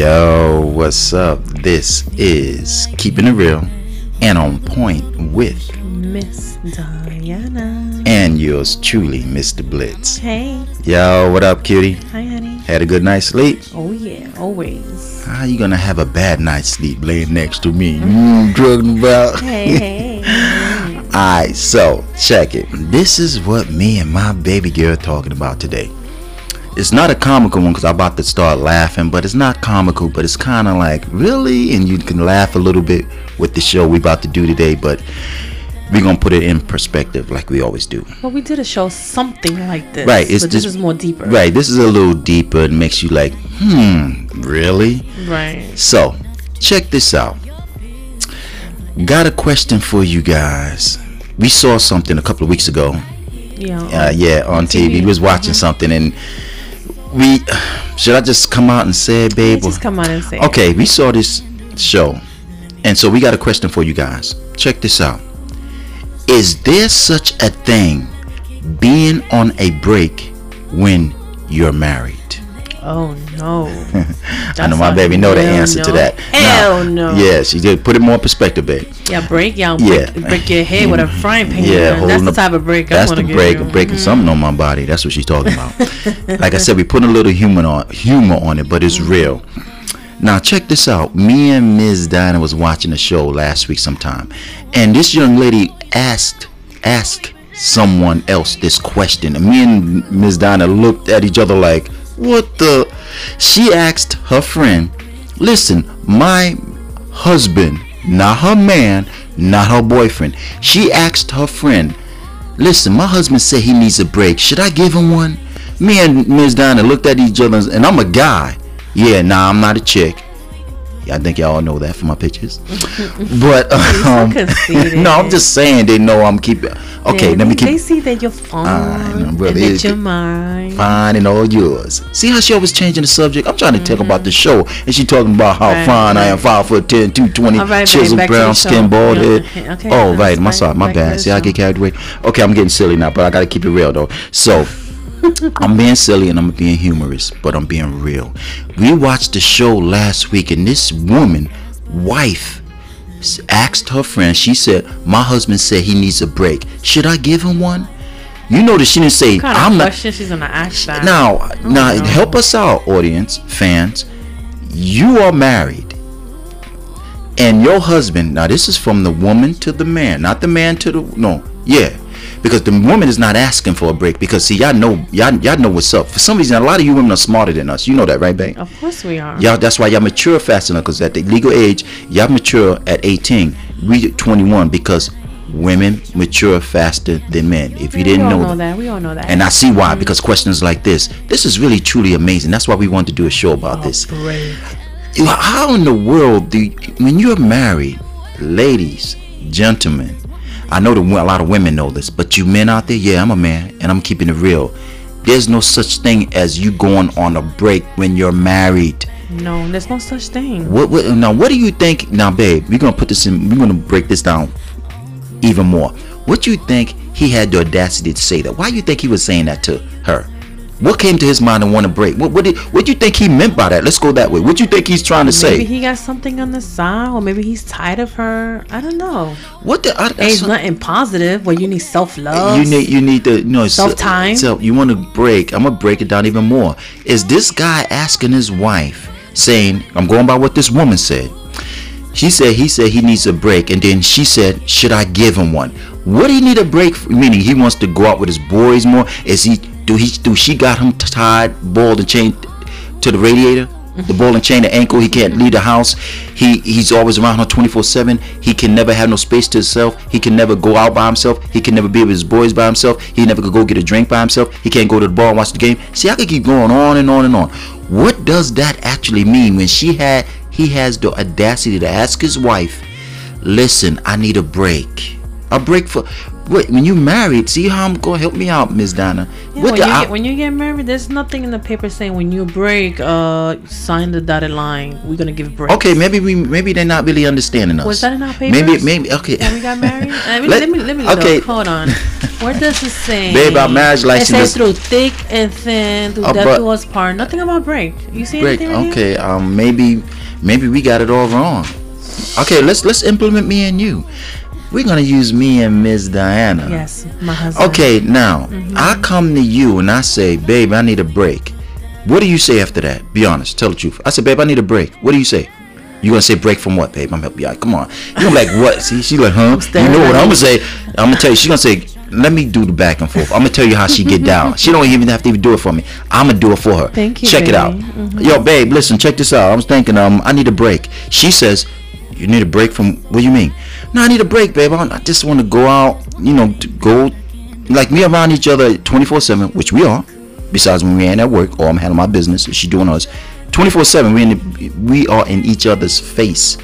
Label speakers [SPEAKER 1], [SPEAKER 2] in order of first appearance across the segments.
[SPEAKER 1] Yo, what's up? This is Keeping It Real and On Point with
[SPEAKER 2] Miss Diana.
[SPEAKER 1] and yours truly, Mr. Blitz.
[SPEAKER 2] Hey.
[SPEAKER 1] Yo, what up, cutie?
[SPEAKER 2] Hi, honey.
[SPEAKER 1] Had a good night's sleep?
[SPEAKER 2] Oh, yeah, always.
[SPEAKER 1] How you gonna have a bad night's sleep laying next to me? Mm, drugging about.
[SPEAKER 2] Hey, hey. hey.
[SPEAKER 1] Alright, so check it. This is what me and my baby girl talking about today. It's not a comical one because I'm about to start laughing, but it's not comical, but it's kind of like, really? And you can laugh a little bit with the show we're about to do today, but we're going to put it in perspective like we always do.
[SPEAKER 2] well, we did a show something like this.
[SPEAKER 1] Right, it's
[SPEAKER 2] but this is more deeper.
[SPEAKER 1] Right, this is a little deeper and makes you like, hmm, really?
[SPEAKER 2] Right.
[SPEAKER 1] So, check this out. Got a question for you guys. We saw something a couple of weeks ago.
[SPEAKER 2] Yeah.
[SPEAKER 1] Uh, yeah, on TV.
[SPEAKER 2] TV.
[SPEAKER 1] We was watching something and we should I just come out and say it, babe?
[SPEAKER 2] just come on and say it.
[SPEAKER 1] Okay, we saw this show. And so we got a question for you guys. Check this out. Is there such a thing being on a break when you're married?
[SPEAKER 2] Oh, no.
[SPEAKER 1] I know my baby know the answer to that.
[SPEAKER 2] Hell
[SPEAKER 1] Now,
[SPEAKER 2] no.
[SPEAKER 1] Yeah, she did put it more in perspective, babe.
[SPEAKER 2] Yeah, break, yeah,
[SPEAKER 1] Yeah.
[SPEAKER 2] break, break your head with a mm. frying pan.
[SPEAKER 1] Yeah,
[SPEAKER 2] that's the type of break I
[SPEAKER 1] That's the break of breaking mm-hmm. something on my body. That's what she's talking about. like I said, we put a little humor on humor on it, but it's mm-hmm. real. Now check this out. Me and Ms. Diana was watching a show last week sometime, and this young lady asked asked someone else this question, and me and Ms. Diana looked at each other like, "What the?" She asked her friend, "Listen, my husband, not her man, not her boyfriend. She asked her friend, Listen, my husband said he needs a break. Should I give him one? Me and Ms. Diana looked at each other, and I'm a guy. Yeah, nah, I'm not a chick. I think y'all know that from my pictures. but um, no, I'm just saying they know I'm keeping. Okay,
[SPEAKER 2] They-
[SPEAKER 1] let me keep.
[SPEAKER 2] They see that you're fine.
[SPEAKER 1] know,
[SPEAKER 2] and
[SPEAKER 1] brother,
[SPEAKER 2] that you're mine.
[SPEAKER 1] fine and all yours. See how she always changing the subject? I'm trying to talk about the show, and she talking about how
[SPEAKER 2] Right,
[SPEAKER 1] fine I am, five foot ten, two twenty,
[SPEAKER 2] All right,
[SPEAKER 1] chiseled brown skin, bald head.
[SPEAKER 2] okay, okay,
[SPEAKER 1] oh, right, my
[SPEAKER 2] fine.
[SPEAKER 1] sorry, my bad. See, I get carried away. Okay, I'm getting silly now, but I gotta keep it real though. So. I'm being silly and I'm being humorous, but I'm being real. We watched the show last week, and this woman, wife, asked her friend. She said, "My husband said he needs a break. Should I give him one?" You know that she didn't say,
[SPEAKER 2] kind
[SPEAKER 1] "I'm
[SPEAKER 2] of
[SPEAKER 1] not."
[SPEAKER 2] question she's gonna ask that?
[SPEAKER 1] Now, now,
[SPEAKER 2] no.
[SPEAKER 1] help us out, audience, fans. You are married, and your husband. Now, this is from the woman to the man, not the man to the no. Yeah, because the woman is not asking for a break. Because see, y'all know, y'all, y'all know what's up. For some reason, a lot of you women are smarter than us. You know that, right, babe?
[SPEAKER 2] Of course we are.
[SPEAKER 1] Y'all, that's why y'all mature fast enough. Because at the legal age, y'all mature at 18. We 21 because women mature faster than men. If you didn't
[SPEAKER 2] all
[SPEAKER 1] know,
[SPEAKER 2] know
[SPEAKER 1] that.
[SPEAKER 2] We all know that.
[SPEAKER 1] And I see why, because questions like this, this is really truly amazing. That's why we wanted to do a show about oh, this.
[SPEAKER 2] break.
[SPEAKER 1] You How in the world do you, when you're married, ladies, gentlemen, I know that a lot of women know this, but you men out there, yeah, I'm a man, and I'm keeping it real. There's no such thing as you going on a break when you're married.
[SPEAKER 2] No, there's no such thing.
[SPEAKER 1] What, what now? What do you think? Now, babe, we're gonna put this in. We're gonna break this down even more. What do you think he had the audacity to say that? Why do you think he was saying that to her? What came to his mind and want to break? What what did what do you think he meant by that? Let's go that way. What do you think he's trying to
[SPEAKER 2] Maybe
[SPEAKER 1] say?
[SPEAKER 2] Maybe he got something on the side, or maybe he's tired of her. I don't know.
[SPEAKER 1] What the? I,
[SPEAKER 2] It's nothing positive. Well, you need self love.
[SPEAKER 1] you need you need to you know
[SPEAKER 2] Self-time?
[SPEAKER 1] So you want to break. I'm gonna break it down even more. Is this guy asking his wife, saying, "I'm going by what this woman said." She said he said he needs a break, and then she said, "Should I give him one?" What do he need a break? For? Meaning he wants to go out with his boys more. Is he do he do she got him tied, balled and chained to the radiator? The mm-hmm. ball and chain, the ankle. He can't leave the house. He he's always around her 24/7. He can never have no space to himself. He can never go out by himself. He can never be with his boys by himself. He never could go get a drink by himself. He can't go to the bar and watch the game. See, I could keep going on and on and on. What does that actually mean when she had he has the audacity to ask his wife, "Listen, I need a break. A break for wait, when you married, see how I'm going to help me out, Miss Donna.
[SPEAKER 2] Yeah, when,
[SPEAKER 1] the
[SPEAKER 2] you
[SPEAKER 1] I-
[SPEAKER 2] get, when you get married, there's nothing in the paper saying when you break, uh, sign the dotted line. We're gonna give breaks.
[SPEAKER 1] Okay, maybe we maybe they're not really understanding us.
[SPEAKER 2] Was that in our
[SPEAKER 1] paper?
[SPEAKER 2] Maybe
[SPEAKER 1] maybe okay.
[SPEAKER 2] When we got married? Uh, let,
[SPEAKER 1] Let-
[SPEAKER 2] let me let me
[SPEAKER 1] okay.
[SPEAKER 2] look. Hold on. What does it say?
[SPEAKER 1] Babe, our marriage license.
[SPEAKER 2] It
[SPEAKER 1] says
[SPEAKER 2] through thick and thin, through
[SPEAKER 1] Uh,
[SPEAKER 2] death do us part. Nothing about break. You see
[SPEAKER 1] break.
[SPEAKER 2] anything? right here?
[SPEAKER 1] Okay, um, maybe maybe we got it all wrong. Okay, let's let's implement me and you. We're gonna use me and Miss Diana.
[SPEAKER 2] Yes, my husband.
[SPEAKER 1] Okay, now I come to you and I say, babe, I need a break. What do you say after that? Be honest, tell the truth. I said, babe, I need a break. What do you say? You gonna say break from what, babe? I'm help you out. Come on. You gonna be like what? See, she like, huh? You know what I'm gonna say? I'm gonna tell you. She's gonna say, let me do the back and forth. I'm gonna tell you how she get down. She don't even have to even do it for me. I'm gonna do it for her.
[SPEAKER 2] Thank you,
[SPEAKER 1] Check it out.
[SPEAKER 2] Mm-hmm.
[SPEAKER 1] Yo, babe, listen, check this out. I was thinking, um, I need a break. She says, you need a break from what do you mean? No, I need a break, babe. I, just want to go out, you know, to go like me around each other 24 7, which we are. Besides when we ain't at work or I'm handling my business, or she doing hers. 24 7, we in the, we are in each other's face,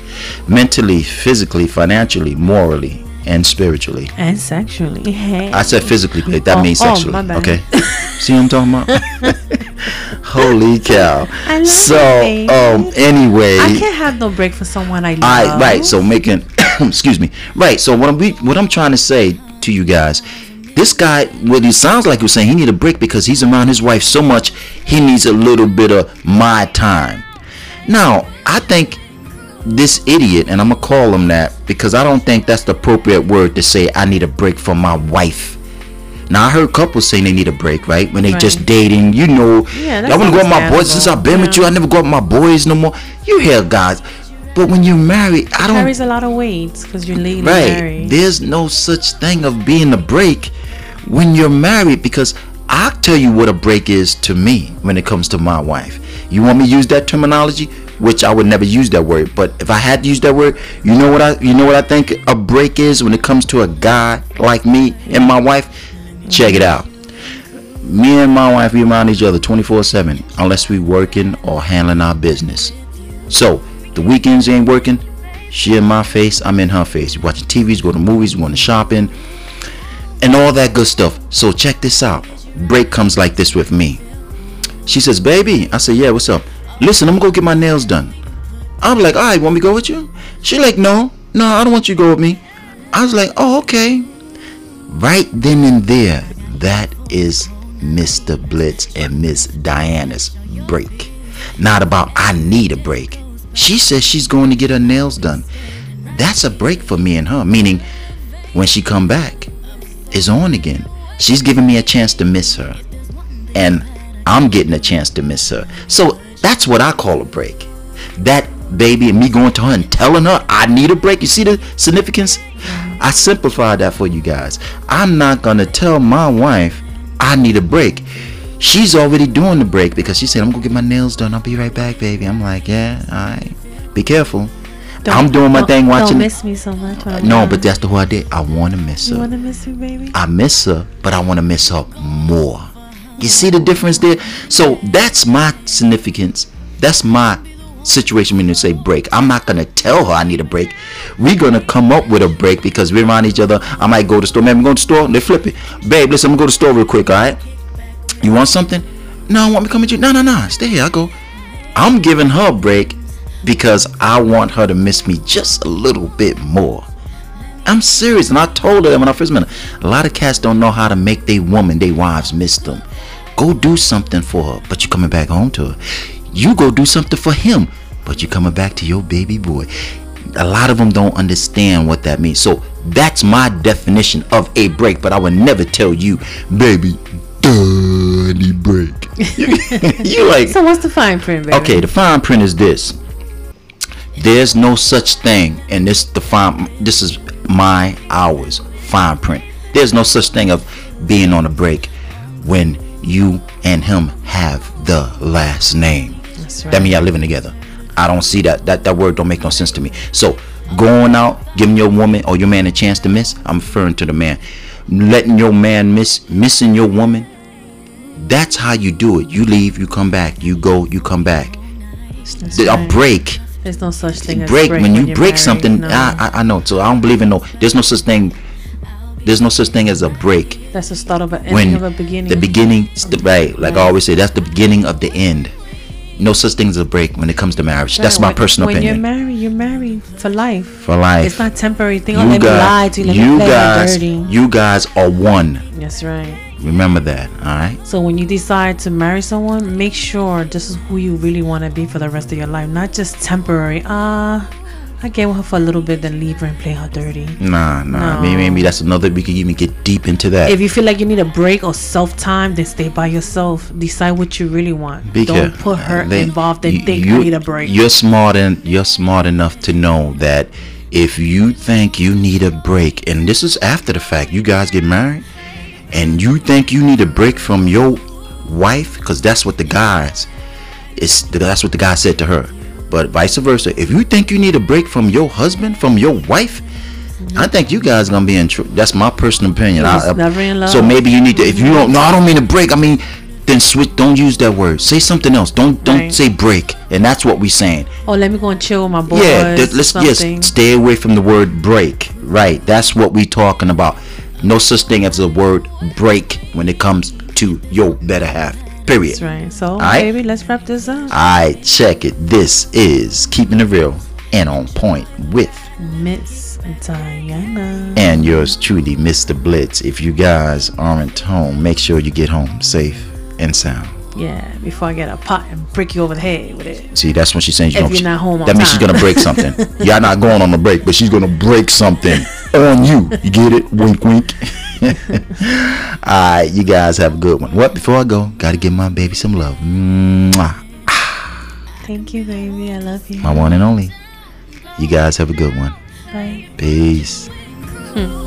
[SPEAKER 1] mentally, physically, financially, morally, and spiritually.
[SPEAKER 2] And sexually. Hey.
[SPEAKER 1] I said physically, but That
[SPEAKER 2] Oh,
[SPEAKER 1] means
[SPEAKER 2] oh,
[SPEAKER 1] sexually.
[SPEAKER 2] bad.
[SPEAKER 1] okay. See what I'm talking about? Holy cow.
[SPEAKER 2] I love
[SPEAKER 1] so,
[SPEAKER 2] babe.
[SPEAKER 1] um, anyway.
[SPEAKER 2] I can't have no break for someone I love.
[SPEAKER 1] I right. So making excuse me. Right. So what I'm what I'm trying to say to you guys, this guy, what he sounds like he was saying, he need a break because he's around his wife so much. He needs a little bit of my time. Now, I think this idiot, and I'm gonna call him that because I don't think that's the appropriate word to say. I need a break from my wife. Now I heard couples saying they need a break, right? When they just dating, you know.
[SPEAKER 2] Yeah,
[SPEAKER 1] I want to go with my boys since I've been with you. I never go out with my boys no more. You hear guys, but when you're married, I don't.
[SPEAKER 2] carries a lot of weight because you're legally
[SPEAKER 1] Right.
[SPEAKER 2] married.
[SPEAKER 1] There's no such thing of being a break when you're married because I'll tell you what a break is to me when it comes to my wife. You want me to use that terminology? Which I would never use that word, but if I had to use that word, you know what I you know what I think a break is when it comes to a guy like me and my wife? Check it out. Me and my wife we around each other 24/7 unless we working or handling our business. So the weekends ain't working. She in my face, I'm in her face. We watching TVs, go to movies, going to shopping, and all that good stuff. So check this out. Break comes like this with me. She says, "Baby," I say, "Yeah, what's up?" Listen, I'm gonna go get my nails done. I'm like, "All right, want me to go with you?" She like, "No, no, I don't want you to go with me." I was like, "Oh, okay." Right then and there, that is Mr. Blitz and Miss Diana's break. Not about I need a break. She says she's going to get her nails done. That's a break for me and her. Meaning, when she come back, it's on again. She's giving me a chance to miss her, and I'm getting a chance to miss her. So that's what I call a break. That baby and me going to her and telling her I need a break. You see the significance? I simplified that for you guys. I'm not gonna tell my wife I need a break. She's already doing the break because she said I'm gonna get my nails done. I'll be right back, baby. I'm like, yeah, all right. Be careful. I'm doing my
[SPEAKER 2] don't-
[SPEAKER 1] thing watching.
[SPEAKER 2] Don't miss me so much. I'm
[SPEAKER 1] no, but that's the whole idea. I want to miss
[SPEAKER 2] you
[SPEAKER 1] her.
[SPEAKER 2] want to miss me, baby?
[SPEAKER 1] I miss her, but I want to miss her more. You see the difference there? So that's my significance. That's my situation when you say break. I'm not gonna tell her I need a break. We're gonna come up with a break because we're around each other. I might go to the store. Man, I'm going to the store. They flip it. Babe, listen, I'm gonna go to the store real quick, alright? You want something? No, I want me to come with you. No, no, no. Stay here. I go. I'm giving her a break because I want her to miss me just a little bit more. I'm serious, and I told her that when I first met her. A lot of cats don't know how to make their woman, their wives miss them. Go do something for her, but you're coming back home to her. You go do something for him, but you're coming back to your baby boy. A lot of them don't understand what that means. So that's my definition of a break. But I would never tell you, baby, dirty break. you like
[SPEAKER 2] So what's the fine print, baby?
[SPEAKER 1] Okay, the fine print is this. There's no such thing, and this the fine. This is my hours fine print. There's no such thing of being on a break when you and him have the last name.
[SPEAKER 2] That's
[SPEAKER 1] That
[SPEAKER 2] right.
[SPEAKER 1] means y'all living together. I don't see that. That that word don't make no sense to me. So going out, giving your woman or your man a chance to miss. I'm referring to the man. Letting your man miss, missing your woman. That's how you do it. You leave, you come back. You go, you come back.
[SPEAKER 2] That's
[SPEAKER 1] A
[SPEAKER 2] right.
[SPEAKER 1] break
[SPEAKER 2] There's no such thing as
[SPEAKER 1] break when you
[SPEAKER 2] you're
[SPEAKER 1] break
[SPEAKER 2] married,
[SPEAKER 1] something
[SPEAKER 2] no.
[SPEAKER 1] I, I i know so i don't believe in no there's no such thing there's no such thing as a break
[SPEAKER 2] That's the start of an
[SPEAKER 1] when
[SPEAKER 2] of a beginning.
[SPEAKER 1] the beginning is the right like i always say that's the beginning of the end no such thing as a break when it comes to marriage. That's my
[SPEAKER 2] when-
[SPEAKER 1] personal
[SPEAKER 2] when
[SPEAKER 1] opinion.
[SPEAKER 2] you're married, you're married for life.
[SPEAKER 1] For life.
[SPEAKER 2] It's not temporary thing. Oh,
[SPEAKER 1] you
[SPEAKER 2] let me lie
[SPEAKER 1] guys,
[SPEAKER 2] to you. Let
[SPEAKER 1] guys,
[SPEAKER 2] you
[SPEAKER 1] you guys are one.
[SPEAKER 2] That's right.
[SPEAKER 1] Remember that. All right.
[SPEAKER 2] So when you decide to marry someone, make sure this is who you really want to be for the rest of your life, not just temporary. Ah, I get with her for a little bit, then leave her and play her dirty.
[SPEAKER 1] Nah, nah.
[SPEAKER 2] No.
[SPEAKER 1] Maybe, maybe that's another. We could even get deep into that.
[SPEAKER 2] If you feel like you need a break or self time, then stay by yourself. Decide what you really want. Don't put her
[SPEAKER 1] they-
[SPEAKER 2] involved and
[SPEAKER 1] you-
[SPEAKER 2] think
[SPEAKER 1] you-
[SPEAKER 2] I need a break.
[SPEAKER 1] You're smart and you're smart enough to know that if you think you need a break, and this is after the fact, you guys get married, and you think you need a break from your wife, because that's what the guys, it's that's what the guy said to her. But vice versa, if you think you need a break from your husband, from your wife, I mm-hmm. think you guys gonna be in. Tr- that's my personal opinion. I- uh,
[SPEAKER 2] never in love.
[SPEAKER 1] So maybe you need to. If you don't, no, I don't mean a break. I mean, then switch. Don't use that word. Say something else. Don't don't
[SPEAKER 2] Right.
[SPEAKER 1] say break. And that's what we saying.
[SPEAKER 2] oh, let me go and chill with my boys.
[SPEAKER 1] yeah, th- let's
[SPEAKER 2] something.
[SPEAKER 1] yes stay away from the word break. Right. That's what we talking about. No such thing as a word break when it comes to your better half. Period.
[SPEAKER 2] That's right. So,
[SPEAKER 1] right.
[SPEAKER 2] baby, let's wrap this up.
[SPEAKER 1] I check it. This is keeping it real and on point with
[SPEAKER 2] Miss Diana.
[SPEAKER 1] and yours truly, Mr. Blitz. If you guys aren't home, make sure you get home safe and sound.
[SPEAKER 2] Yeah, before I get a pot and break you over the head with it.
[SPEAKER 1] See, that's when she's saying she's
[SPEAKER 2] If you're not home on
[SPEAKER 1] that means she's gonna break something. Y'all not going on a break, but she's gonna break something on you. You get it? Wink, wink. Alright, you guys have a good one. What? Before I go, gotta give my baby some love. Mwah.
[SPEAKER 2] Thank you, baby. I love you.
[SPEAKER 1] My one and only. You guys have a good one.
[SPEAKER 2] Bye.
[SPEAKER 1] Peace.
[SPEAKER 3] Enjoy